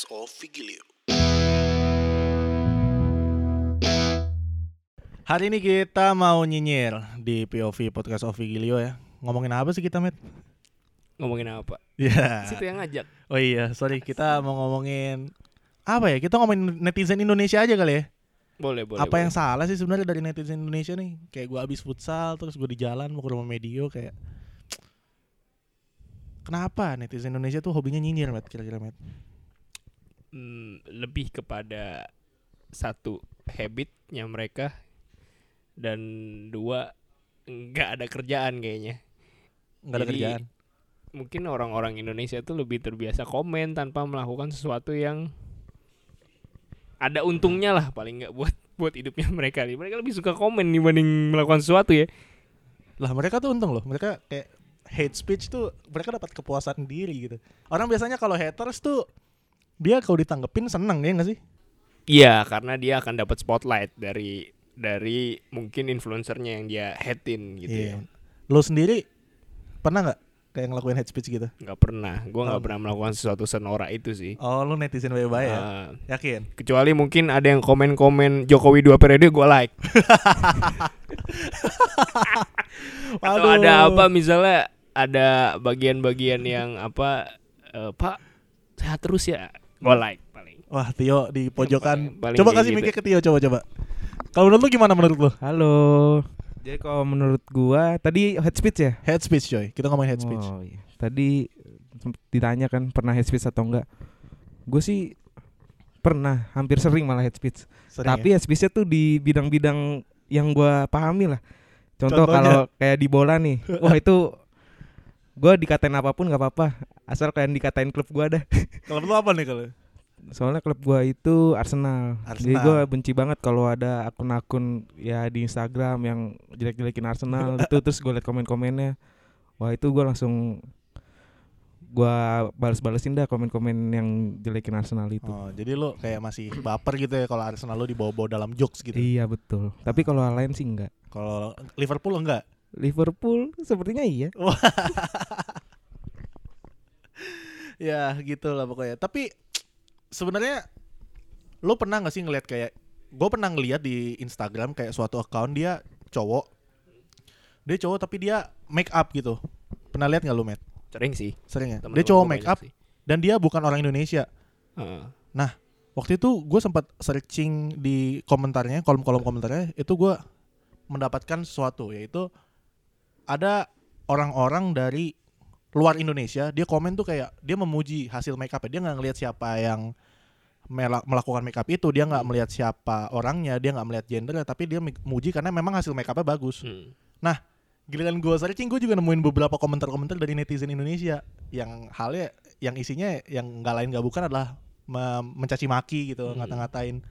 podcast of Vigilio. Hari ini kita mau nyinyir di POV Podcast of Vigilio ya. Ngomongin apa sih kita, Met? ngomongin apa? Ya. Situ yang ngajak. Oh iya, sorry. Kita mau ngomongin apa ya? Kita ngomongin netizen Indonesia aja kali ya. Boleh, boleh. apa yang boleh. salah sih sebenarnya dari netizen Indonesia nih? Kayak gua habis futsal terus gue di jalan mau ke rumah medio kayak Kenapa netizen Indonesia tuh hobinya nyinyir, Met? Kira-kira, Met? Hmm, lebih kepada satu habitnya mereka dan dua nggak ada kerjaan kayaknya. Enggak ada Jadi, kerjaan. Mungkin orang-orang Indonesia tuh lebih terbiasa komen tanpa melakukan sesuatu yang ada untungnya lah paling nggak buat buat hidupnya mereka nih. Mereka lebih suka komen dibanding melakukan sesuatu ya. Lah mereka tuh untung loh. Mereka kayak hate speech tuh mereka dapat kepuasan diri gitu. Orang biasanya kalau haters tuh dia kalau ditanggepin seneng ya nggak sih? Iya, karena dia akan dapat spotlight dari dari mungkin influencernya yang dia hatein gitu ya. Iya. Lo sendiri pernah nggak kayak ngelakuin hate speech gitu? nggak pernah gue nggak Oh. pernah melakukan sesuatu senorak itu sih Oh, lu netizen bye-bye ya? Ah, Yakin? kecuali mungkin ada yang komen-komen Jokowi dua periode gue like atau ada apa misalnya ada bagian-bagian yang apa eh, Pak sehat terus ya gue like paling Wah, Tio di pojokan. paling- paling coba kasih gitu. mic ke Tio coba coba. Kalau menurut lu gimana menurut lu? Halo. Jadi kalau menurut gua tadi head speech ya? Hate speech coy. Kita ngomongin hate speech. Oh iya. Tadi ditanya kan pernah head speech atau enggak? Gue sih pernah, hampir sering malah head speech. Sering Tapi ya? head speechnya tuh di bidang-bidang yang gua pahami lah. Contoh kalau kayak di bola nih, wah itu gua dikatain apa pun nggak apa-apa, asal kayak dikatain klub gua dah. kalau lu apa nih kalau? Soalnya klub gua itu Arsenal. Jadi Arsenal. gua benci banget kalau ada akun-akun ya di Instagram yang jelek-jelekin Arsenal itu terus gue liat komen-komennya. Wah, itu gua langsung gua balas-balesin dah komen-komen yang jelekin Arsenal itu. Oh, jadi lu kayak masih baper gitu ya kalau Arsenal lu dibawa-bawa dalam jokes gitu. Iya, betul. Tapi kalau lain sih enggak. Kalau Liverpool enggak? Liverpool sepertinya iya. ya gitu lah pokoknya. Tapi sebenarnya lo pernah nggak sih ngeliat kayak gue pernah ngeliat di Instagram kayak suatu account dia cowok. Dia cowok tapi dia make up gitu. Pernah lihat nggak lo Matt? Sering sih. Sering ya? Dia Temen-temen cowok make up sih. dan dia bukan orang Indonesia. Heeh. waktu itu gue sempat searching di komentarnya kolom-kolom komentarnya itu gue mendapatkan sesuatu yaitu ada orang-orang dari luar Indonesia dia komen tuh kayak dia memuji hasil makeup dia nggak ngelihat siapa yang mela- melakukan makeup itu. Dia nggak melihat siapa orangnya dia nggak melihat gendernya tapi dia memuji karena memang hasil makeupnya bagus. Hmm. giliran gue searching gue juga nemuin beberapa komentar-komentar dari netizen Indonesia yang halnya yang isinya yang nggak lain nggak bukan adalah me- mencaci maki gitu Hmm. ngata-ngatain.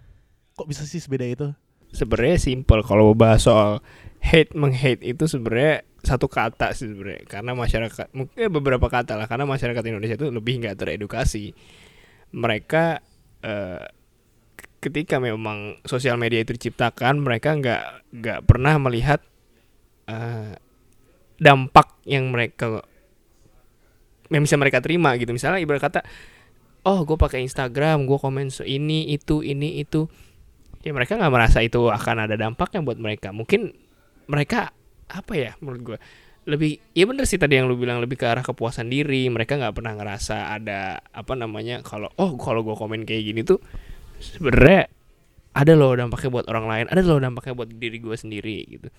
Kok bisa sih sebeda itu? Sebenarnya simple kalau bahas soal hate menghate itu sebenarnya satu kata sih sebenarnya. Karena masyarakat mungkin beberapa kata lah karena masyarakat Indonesia itu lebih nggak teredukasi. Mereka eh, ketika memang sosial media itu diciptakan mereka nggak nggak pernah melihat eh, dampak yang mereka yang bisa mereka terima gitu. Misalnya ibarat kata oh gue pakai Instagram gue komen so ini itu ini itu. Ya mereka nggak merasa itu akan ada dampaknya buat mereka. Mungkin mereka apa ya menurut gue lebih ya bener sih tadi yang lu bilang lebih ke arah kepuasan diri. Mereka nggak pernah ngerasa ada apa namanya kalau oh kalau gue komen kayak gini tuh sebenarnya ada loh dampaknya buat orang lain ada loh dampaknya buat diri gue sendiri gitu.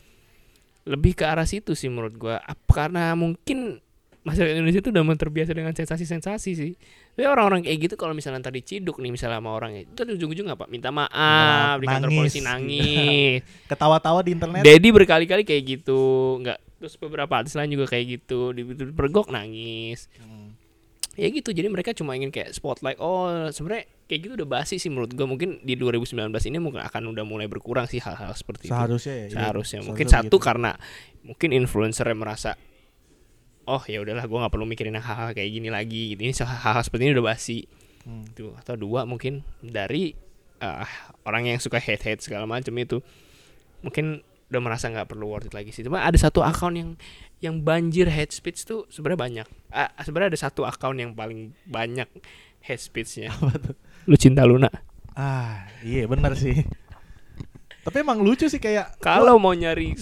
Lebih ke arah situ sih menurut gue karena mungkin masyarakat Indonesia tuh udah terbiasa dengan sensasi-sensasi sih tapi orang-orang kayak gitu kalau misalnya tadi ciduk nih misalnya sama orang itu ujung-ujung apa minta maaf di kantor Nangis. polisi nangis ketawa-tawa di internet Dedi berkali-kali kayak gitu nggak terus beberapa artis lain juga kayak gitu di pergok nangis Hmm. ya gitu jadi mereka cuma ingin kayak spotlight oh sebenarnya kayak gitu udah basi sih menurut gua mungkin di 2019 ini mungkin akan udah mulai berkurang sih hal-hal seperti itu seharusnya ya iya. seharusnya mungkin Seharusnya satu begitu. karena mungkin influencer yang merasa oh ya udahlah gua nggak perlu mikirin yang hal-hal kayak gini lagi gitu. ini hal-hal seperti ini udah basi Hmm. Tuh, atau dua mungkin dari ah, orang yang suka hate hate segala macam itu mungkin udah merasa nggak perlu worth it lagi sih cuma ada satu account yang yang banjir hate speech tuh sebenarnya banyak Ah, sebenarnya ada satu account yang paling banyak hate speech-nya. Apa tuh? Lu cinta Luna. Ah, iya benar sih. Tapi emang lucu sih kayak Kalau mau nyari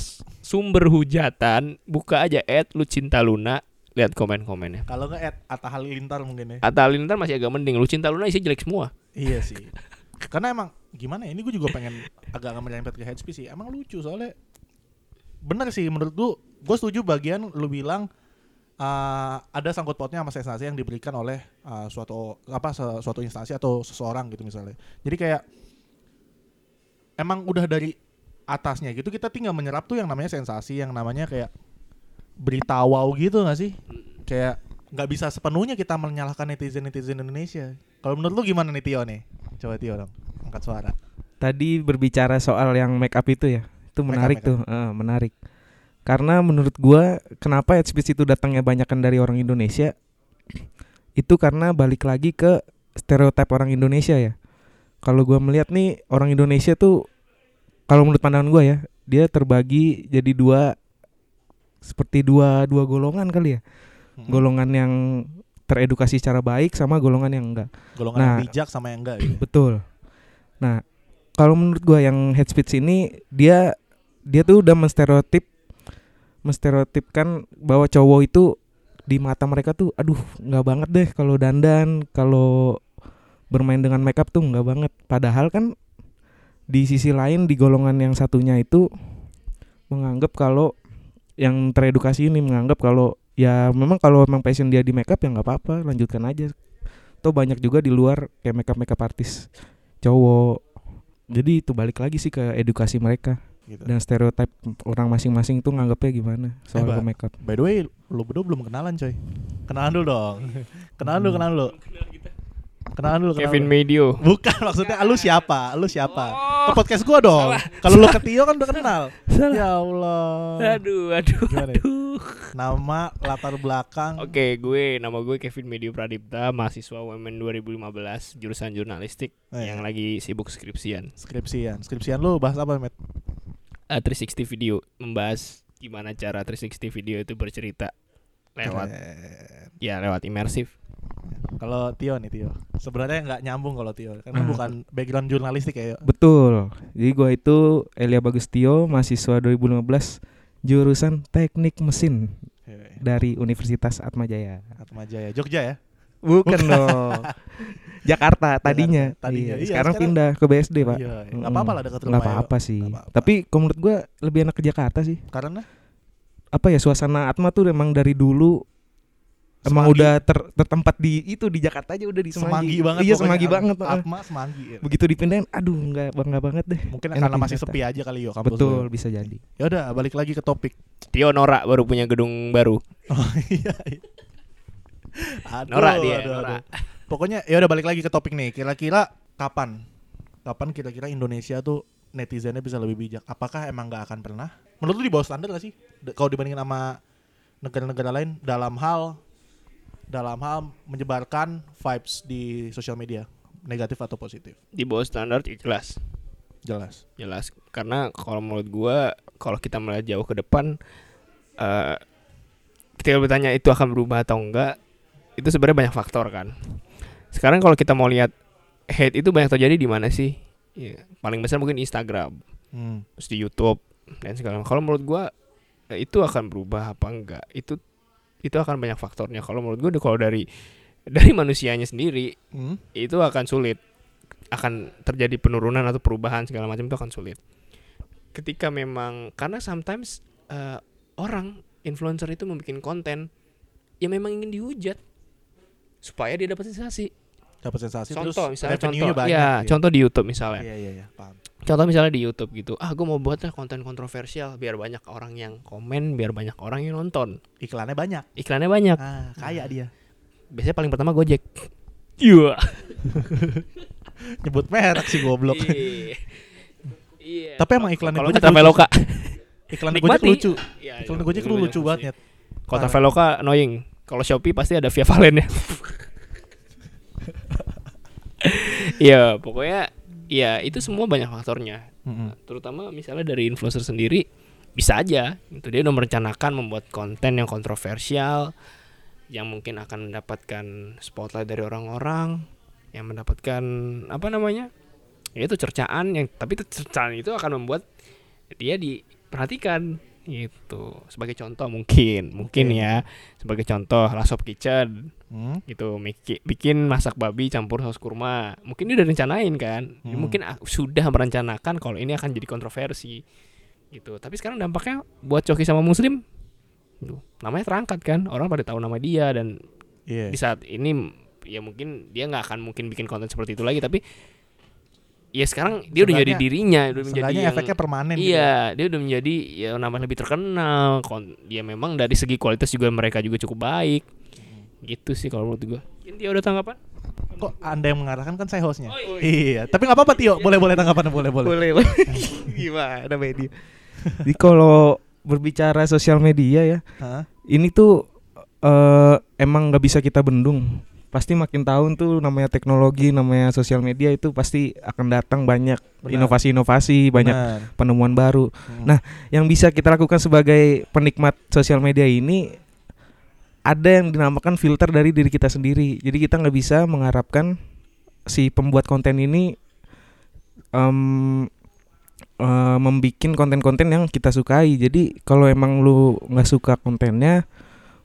sumber hujatan, buka aja at lu cinta Luna, lihat komen-komennya. kalau nggak at Atta Halilintar mungkin ya. Atta Halilintar masih agak mending. Lu cinta Luna isi jelek semua. Iya sih. Karena emang gimana ya? Ini gue juga pengen agak agak merempet ke speech sih. Emang lucu soalnya. Bener sih menurut gue. Gue setuju bagian lu bilang uh, ada sangkut pautnya sama sensasi yang diberikan oleh uh, suatu apa suatu instansi atau seseorang gitu misalnya. Jadi kayak emang udah dari atasnya gitu kita tinggal menyerap tuh yang namanya sensasi yang namanya kayak berita wow gitu gak sih? Kayak nggak bisa sepenuhnya kita menyalahkan netizen netizen Indonesia. Kalau menurut lu gimana nih Tio nih? Coba Tio dong, angkat suara. Tadi berbicara soal yang make up itu ya, itu Make up, menarik make up. tuh, eh, menarik. Karena menurut gua kenapa hate speech itu datangnya banyakan dari orang Indonesia? Itu karena balik lagi ke stereotip orang Indonesia ya. Kalau gua melihat nih orang Indonesia tuh kalau menurut pandangan gua ya, dia terbagi jadi dua seperti dua dua golongan kali ya. Mm-mm. Golongan yang teredukasi secara baik sama golongan yang enggak. golongan yang Nah. bijak sama yang enggak gitu. Betul. Nah, kalau menurut gua yang hate speech ini dia dia tuh udah menstereotip menstereotipkan bahwa cowok itu di mata mereka tuh aduh nggak banget deh kalau dandan, kalau bermain dengan makeup tuh nggak banget. Padahal kan di sisi lain di golongan yang satunya itu menganggap kalau yang teredukasi ini menganggap kalau ya memang kalau memang passion dia di makeup ya nggak apa-apa lanjutkan aja Tuh banyak juga di luar kayak makeup makeup artis cowok jadi itu balik lagi sih ke edukasi mereka gitu. dan stereotip orang masing-masing tuh nganggapnya gimana soal ke makeup By the way, lu berdua belum kenalan coy. Kenalan dulu dong. kenalan dulu, kenalan dulu. Kenalan dulu, kenalan Kevin dulu. Medio. Bukan maksudnya lu siapa? Lu siapa? Oh. Ke podcast gua dong. Kalau lu ke Tio kan udah kenal. Salah. Ya Allah. Aduh, aduh, Gimana ya? aduh. Nama, latar belakang. Oke, gue nama gue Kevin Medio Pradipta, mahasiswa UMN 2015, jurusan jurnalistik Oh, iya. yang lagi sibuk skripsian. Skripsian. Skripsian lu bahas apa, Met? Eh, 360 video membahas gimana cara 360 video itu bercerita lewat Keren. ya lewat imersif. Kalau Tio nih Tio. Sebenarnya nggak nyambung kalau Tio karena Hmm. bukan background jurnalistik ya. betul jadi gua itu Elia Bagustio mahasiswa 2015 jurusan teknik mesin dari Universitas Atmajaya Atma Jaya, Jogja ya. bukan dong Jakarta tadinya, tadinya. Iya, Iya, sekarang, sekarang- pindah ke BSD pak Iya, nggak apa-apa lah dekat rumah. nggak ya. apa-apa sih Nggak apa-apa. tapi kalau menurut gua lebih enak ke Jakarta sih Karena apa ya suasana Atma tuh emang dari dulu emang Semanggi. udah ter- tertempat di itu di Jakarta aja udah di semanggi Semanggi, banget. iya semanggi banget. Atma semanggi. ya. begitu dipindahin aduh nggak bangga banget deh Mungkin Enak karena masih sepi aja kali yo kampus betul lu. bisa jadi Ya udah balik lagi ke topik. Tio Nora baru punya gedung baru. Oh iya. iya. Aduh, Nora dia, aduh, Nora. aduh. Pokoknya ya udah balik lagi ke topik nih. Kira-kira kapan? Kapan kira-kira Indonesia tuh netizennya bisa lebih bijak? Apakah emang nggak akan pernah? Menurut lu di bawah standar gak sih? Kalau dibandingin sama negara-negara lain dalam hal dalam hal menyebarkan vibes di sosial media negatif atau positif Di bawah standar ya jelas. jelas karena kalau menurut gua kalau kita melihat jauh ke depan eh ketika bertanya itu akan berubah atau enggak itu sebenarnya banyak faktor kan. Sekarang kalau kita mau lihat hate itu banyak terjadi di mana sih? Ya, paling besar mungkin Instagram, hmm. terus di YouTube dan segala macam. Kalau menurut gua eh, itu akan berubah apa enggak? Itu itu akan banyak faktornya. Kalau menurut gua kalau dari dari manusianya sendiri Hmm? itu akan sulit akan terjadi penurunan atau perubahan segala macam itu akan sulit ketika memang karena sometimes eh, orang influencer itu membuat konten yang memang ingin dihujat supaya dia dapat sensasi dapat sensasi contoh terus misalnya contoh banyak ya gitu. contoh di YouTube misalnya iya iya iya paham contoh misalnya di YouTube gitu ah gue mau buat lah konten kontroversial biar banyak orang yang komen biar banyak orang yang nonton iklannya banyak iklannya banyak ah kaya dia biasanya paling pertama Gojek iya nyebut merek sih goblok Iya. Iya. Tapi emang iklannya Gojek kata lucu Veloka. iklan Nikmati. Gojek lucu Iya, iklan iya, Gojek itu lu banyak lucu banget. Kota. Veloka annoying. Kalau Shopee pasti ada Via Valen ya. Iya, pokoknya ya itu semua banyak faktornya. Mm-mm. Terutama misalnya dari influencer sendiri bisa aja gitu dia udah merencanakan membuat konten yang kontroversial yang mungkin akan mendapatkan spotlight dari orang-orang yang mendapatkan apa namanya ya itu cercaan yang tapi itu cercaan itu akan membuat dia diperhatikan gitu sebagai contoh mungkin mungkin Oke. ya sebagai contoh Last of Kitchen Hmm? gitu bikin masak babi campur saus kurma mungkin dia udah rencanain kan Dia Hmm. mungkin ah, sudah merencanakan kalau ini akan jadi kontroversi gitu tapi sekarang dampaknya buat Coki sama Muslim gitu. namanya terangkat kan orang pada tahu nama dia dan Iya. di saat ini ya mungkin dia nggak akan mungkin bikin konten seperti itu lagi tapi ya sekarang dia udah menjadi Seenggaknya- dirinya udah menjadi yang efeknya permanen gitu. iya dia udah menjadi ya namanya lebih terkenal kon ya memang dari segi kualitas juga mereka juga cukup baik gitu sih kalau menurut gua dia udah tanggapan Kok anda yang mengarahkan kan saya hostnya? Oh, Iya. Tapi nggak apa-apa Tio. Boleh boleh tanggapan boleh boleh. boleh boleh. gimana media jadi kalau berbicara sosial media ya Hah? ini tuh eh emang nggak bisa kita bendung pasti makin tahun tuh namanya teknologi namanya sosial media itu pasti akan datang banyak inovasi-inovasi banyak Benar. penemuan baru Hmm. Nah, yang bisa kita lakukan sebagai penikmat sosial media ini ada yang dinamakan filter dari diri kita sendiri. Jadi kita nggak bisa mengharapkan si pembuat konten ini um, membuat konten-konten yang kita sukai. Jadi kalau emang lu nggak suka kontennya,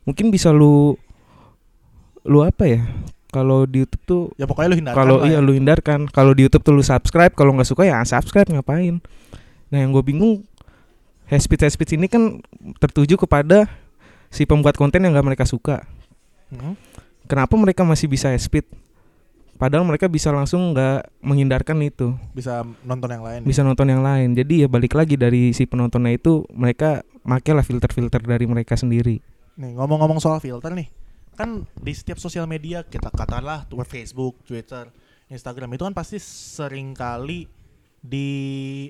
mungkin bisa lu lu apa ya? Kalau di YouTube tuh ya pokoknya lu hindarkan kalau iya ya. lu hindarkan kalau di YouTube tuh lu subscribe kalau nggak suka ya unsubscribe ngapain nah yang gue bingung hate speech ini kan tertuju kepada si pembuat konten yang nggak mereka suka Hmm. kenapa mereka masih bisa hate speech padahal mereka bisa langsung nggak menghindarkan itu bisa nonton yang lain. bisa nonton yang lain jadi ya balik lagi dari si penontonnya itu mereka makailah filter-filter dari mereka sendiri Nih ngomong-ngomong soal filter nih, kan di setiap sosial media kita katakanlah tuh Facebook, Twitter, Instagram itu kan pasti sering kali di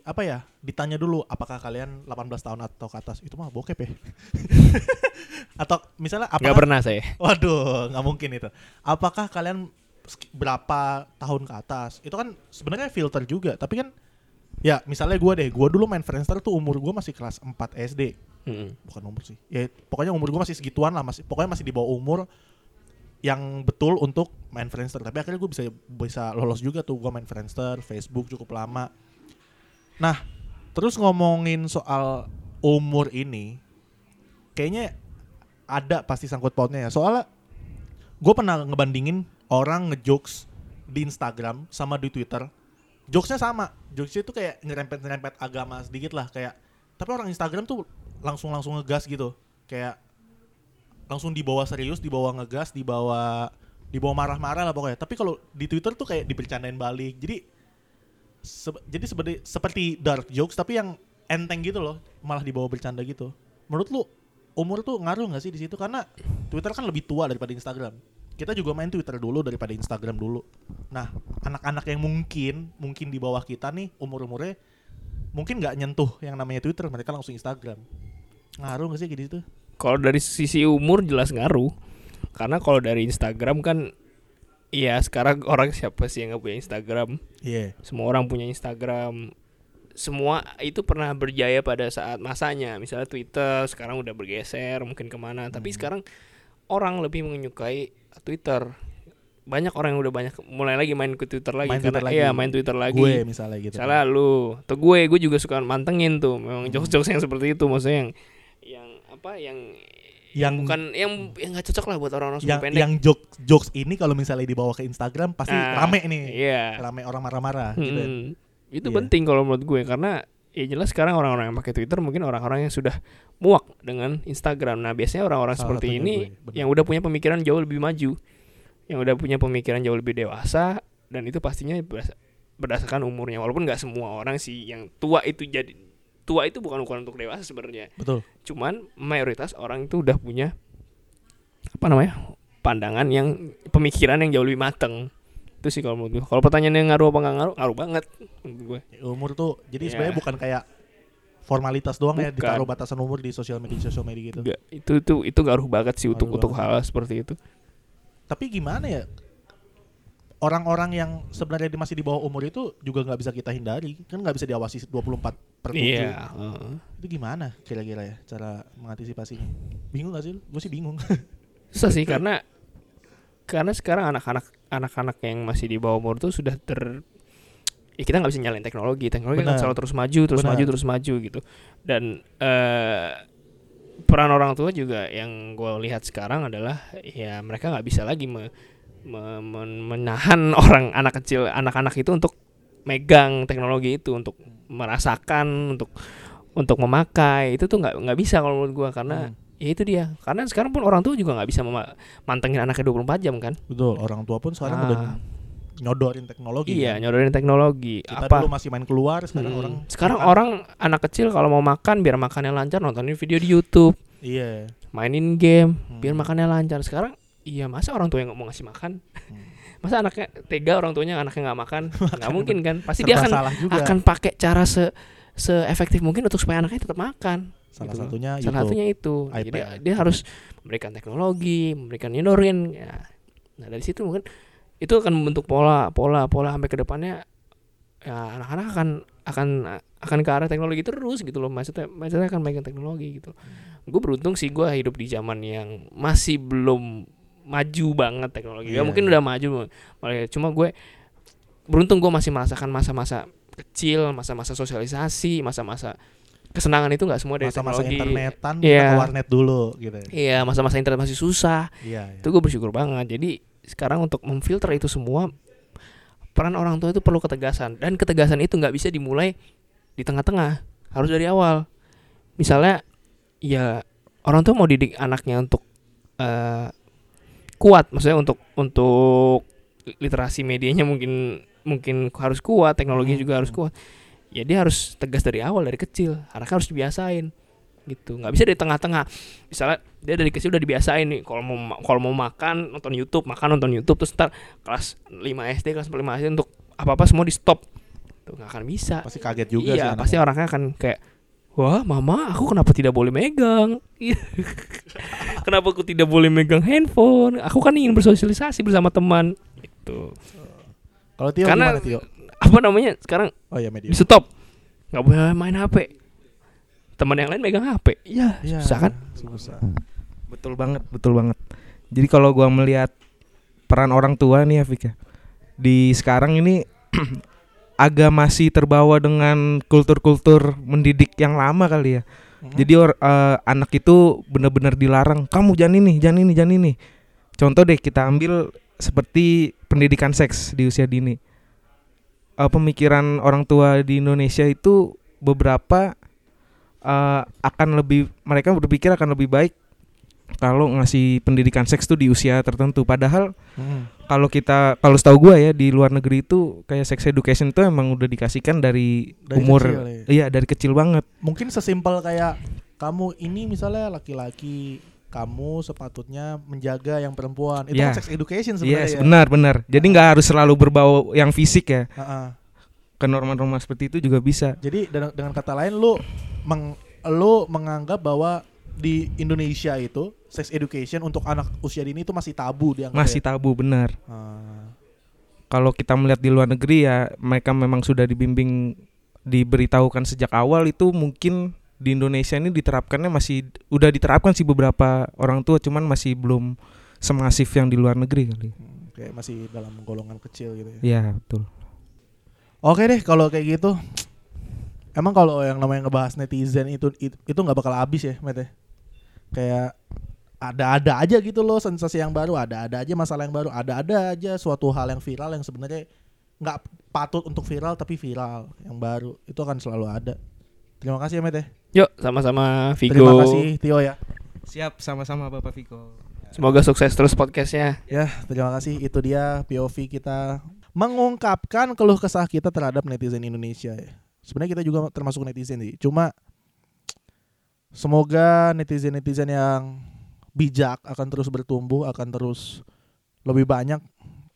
apa ya ditanya dulu apakah kalian 18 tahun atau ke atas? Itu mah bokep ya. Atau misalnya nggak apakah pernah saya. Waduh nggak mungkin itu. Apakah kalian berapa tahun ke atas? Itu kan sebenarnya filter juga tapi kan ya misalnya gue deh gue dulu main Friendster tuh umur gue masih kelas 4 SD Mm-mm. bukan umur sih. Ya pokoknya umur gue masih segituan lah masih pokoknya masih di bawah umur yang betul untuk main Friendster. Tapi akhirnya gue bisa bisa lolos juga tuh gue main Friendster Facebook cukup lama. Nah terus ngomongin soal umur ini kayaknya ada pasti sangkut pautnya ya. Soalnya gue pernah ngebandingin orang ngejokes di Instagram sama di Twitter jokesnya sama. Jokesnya itu kayak nyerempet nyerempet agama sedikit lah kayak tapi orang Instagram tuh langsung langsung ngegas gitu. Kayak langsung dibawa serius dibawa ngegas dibawa dibawa marah-marah lah pokoknya. Tapi kalau di Twitter tuh kayak dibercandain balik. Jadi se- jadi seperti seperti dark jokes tapi yang enteng gitu loh malah dibawa bercanda gitu. Menurut lu umur tuh ngaruh nggak sih di situ? Karena Twitter kan lebih tua daripada Instagram kita juga main Twitter dulu daripada Instagram dulu. Nah anak-anak yang mungkin mungkin di bawah kita nih umur-umurnya mungkin nggak nyentuh yang namanya Twitter mereka langsung Instagram. Ngaruh nggak sih gitu? Kalau dari sisi umur jelas ngaruh. Karena kalau dari Instagram kan ya sekarang orang siapa sih yang nggak punya Instagram? Iya. Semua orang punya Instagram. Semua itu pernah berjaya pada saat masanya. Misalnya Twitter sekarang udah bergeser mungkin ke mana. Tapi Hmm. sekarang orang lebih menyukai Twitter banyak orang yang udah banyak mulai lagi main ke Twitter lagi Main karena Twitter lagi. iya main Twitter lagi gue misalnya gitu Salah lu, atau gue, gue juga suka mantengin tuh, memang Hmm. jokes-jokes yang seperti itu, maksudnya yang, yang apa, yang, yang bukan, yang, yang nggak cocok lah buat orang-orang yang pendek. yang joke jokes ini kalau misalnya dibawa ke Instagram pasti Ah, rame nih Iya. rame orang marah-marah gitu ya. Hmm. Itu Iya. penting kalau menurut gue karena ya jelas sekarang orang-orang yang pakai Twitter mungkin orang-orang yang sudah muak dengan Instagram. Nah biasanya orang-orang seperti ini gue, yang udah punya pemikiran jauh lebih maju, yang udah punya pemikiran jauh lebih dewasa dan itu pastinya berdas- berdasarkan umurnya. Walaupun nggak semua orang sih yang tua itu jadi tua itu bukan ukuran untuk dewasa sebenarnya. betul Cuman mayoritas orang itu udah punya apa namanya pandangan yang pemikiran yang jauh lebih mateng. Itu sih kalau menurut gue. Kalau pertanyaannya ngaruh apa nggak ngaruh, ngaruh banget menurut gue. umur tuh jadi Iya. sebenarnya bukan kayak formalitas doang ya Bukan. ditaruh batasan umur di sosial media sosial media gitu Nggak, itu itu itu ngaruh banget sih untuk Ngaruh untuk banget. hal seperti itu. tapi gimana ya orang-orang yang sebenarnya masih di bawah umur itu juga nggak bisa kita hindari kan nggak bisa diawasi 24 per 7 Iya. heeh. itu gimana kira-kira ya cara mengantisipasinya bingung gak sih gue sih bingung susah sih karena karena sekarang anak-anak anak-anak yang masih di bawah umur tuh sudah ter ya kita nggak bisa nyalain teknologi teknologi kan selalu terus maju terus Benar. maju terus maju gitu dan eh peran orang tua juga yang gue lihat sekarang adalah ya mereka nggak bisa lagi me- me- men- menahan orang anak kecil anak-anak itu untuk megang teknologi itu untuk merasakan untuk untuk memakai itu tuh nggak nggak bisa kalau menurut gua karena Hmm. Ya itu dia karena sekarang pun orang tua juga nggak bisa mantengin anaknya 24 jam kan Betul, orang tua pun sekarang Ah. udah nyodorin teknologi. iya kan. nyodorin teknologi Kita apa dulu masih main keluar, sekarang Hmm. orang sekarang makan. orang anak kecil kalau mau makan biar makannya lancar nontonin video di YouTube Iya. mainin game Hmm. biar makannya lancar sekarang iya masa orang tua yang mau ngasih makan Hmm. masa anaknya tega orang tuanya anaknya nggak makan nggak mungkin kan pasti Serba dia akan akan pakai cara se seefektif mungkin untuk supaya anaknya tetap makan salah gitu. satunya salah YouTube. satunya itu. Jadi dia harus memberikan teknologi memberikan nyodorin ya. Nah dari situ mungkin itu akan membentuk pola pola pola sampai ke depannya ya anak-anak akan akan akan ke arah teknologi terus gitu loh. Maksudnya maksudnya akan megang teknologi gitu. Gue beruntung sih gue hidup di zaman yang masih belum maju banget teknologi. Ya Iya, mungkin iya. udah maju malah cuma gue beruntung gue masih merasakan masa-masa kecil masa-masa sosialisasi masa-masa kesenangan itu nggak semua dari Masa-masa teknologi internetan kita ke warnet dulu gitu. ya. Iya, masa-masa internet masih susah. Iya, iya. Itu gue bersyukur banget. Jadi sekarang untuk memfilter itu semua peran orang tua itu perlu ketegasan dan ketegasan itu nggak bisa dimulai di tengah-tengah, harus dari awal. Misalnya, ya orang tua mau didik anaknya untuk eh, kuat, maksudnya untuk untuk literasi medianya mungkin mungkin harus kuat, teknologi Hmm, juga harus kuat. Ya dia harus tegas dari awal dari kecil, anaknya harus dibiasain gitu. Nggak bisa di tengah-tengah. Misalnya dia dari kecil udah dibiasain nih kalau mau ma- kalau mau makan nonton YouTube makan nonton YouTube terus ntar kelas 5 SD kelas 5 SD untuk apa apa semua di stop tuh nggak akan bisa. Pasti kaget juga sih iya anaknya. pasti orangnya akan kayak wah mama aku kenapa tidak boleh megang? Kenapa aku tidak boleh megang handphone? Aku kan ingin bersosialisasi bersama teman. Gitu. Kalau Tio Karena- gimana Tio? Apa namanya sekarang Oh iya media. di stop nggak boleh main HP teman yang lain megang HP iya Iya, susah kan Susah. Betul banget, betul banget. Jadi kalau gua melihat peran orang tua nih ya Fik ya. Di sekarang ini agak masih terbawa dengan kultur-kultur mendidik yang lama kali ya. Mhm. Jadi or- eh, anak itu benar-benar dilarang, kamu jangan ini, jangan ini, jangan ini. Contoh deh kita ambil seperti pendidikan seks di usia dini. Eh, pemikiran orang tua di Indonesia itu beberapa eh, akan lebih mereka berpikir akan lebih baik kalau ngasih pendidikan seks tuh di usia tertentu. Padahal Mhm. kalau kita kalau setahu gua ya di luar negeri itu kayak sex education itu emang udah dikasihkan dari, Dari umur kecil ya. iya dari kecil banget. Mungkin sesimpel kayak kamu ini misalnya laki-laki kamu sepatutnya menjaga yang perempuan. Itu Iya. kan sex education sebenarnya. Yes, ya. benar benar. Jadi nggak harus selalu berbau yang fisik ya. Ha-ha. Ke norma-norma seperti itu juga bisa. Jadi dengan, dengan kata lain lu meng, lu menganggap bahwa di Indonesia itu sex education untuk anak usia dini itu masih tabu dianggap Masih ya? tabu benar. Ah. Kalau kita melihat di luar negeri ya mereka memang sudah dibimbing diberitahukan sejak awal itu mungkin di Indonesia ini diterapkannya masih udah diterapkan sih beberapa orang tua cuman masih belum semasif yang di luar negeri kali. Hmm, kayak masih dalam golongan kecil gitu ya. Ya, betul. Oke deh kalau kayak gitu. Emang kalau yang namanya ngebahas netizen itu itu nggak bakal habis ya, Met ya? Kayak ada-ada aja gitu loh sensasi yang baru, ada-ada aja masalah yang baru, ada-ada aja suatu hal yang viral yang sebenarnya nggak patut untuk viral tapi viral yang baru itu akan selalu ada. Terima kasih ya Met ya. yuk sama-sama Vigo Terima kasih Tio ya. Siap sama-sama Bapak Viko. semoga sukses terus podcastnya Ya, terima kasih. Itu dia POV kita mengungkapkan keluh kesah kita terhadap netizen Indonesia ya. Sebenarnya kita juga termasuk netizen sih. Cuma semoga netizen-netizen yang bijak akan terus bertumbuh, akan terus lebih banyak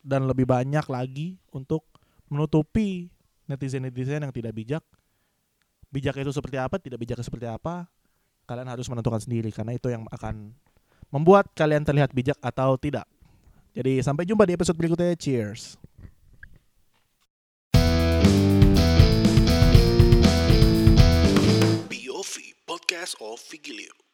dan lebih banyak lagi untuk menutupi netizen-netizen yang tidak bijak. Bijak itu seperti apa, tidak bijak seperti apa, kalian harus menentukan sendiri karena itu yang akan membuat kalian terlihat bijak atau tidak. Jadi sampai jumpa di episode berikutnya. Cheers. Podcast of Vigilio.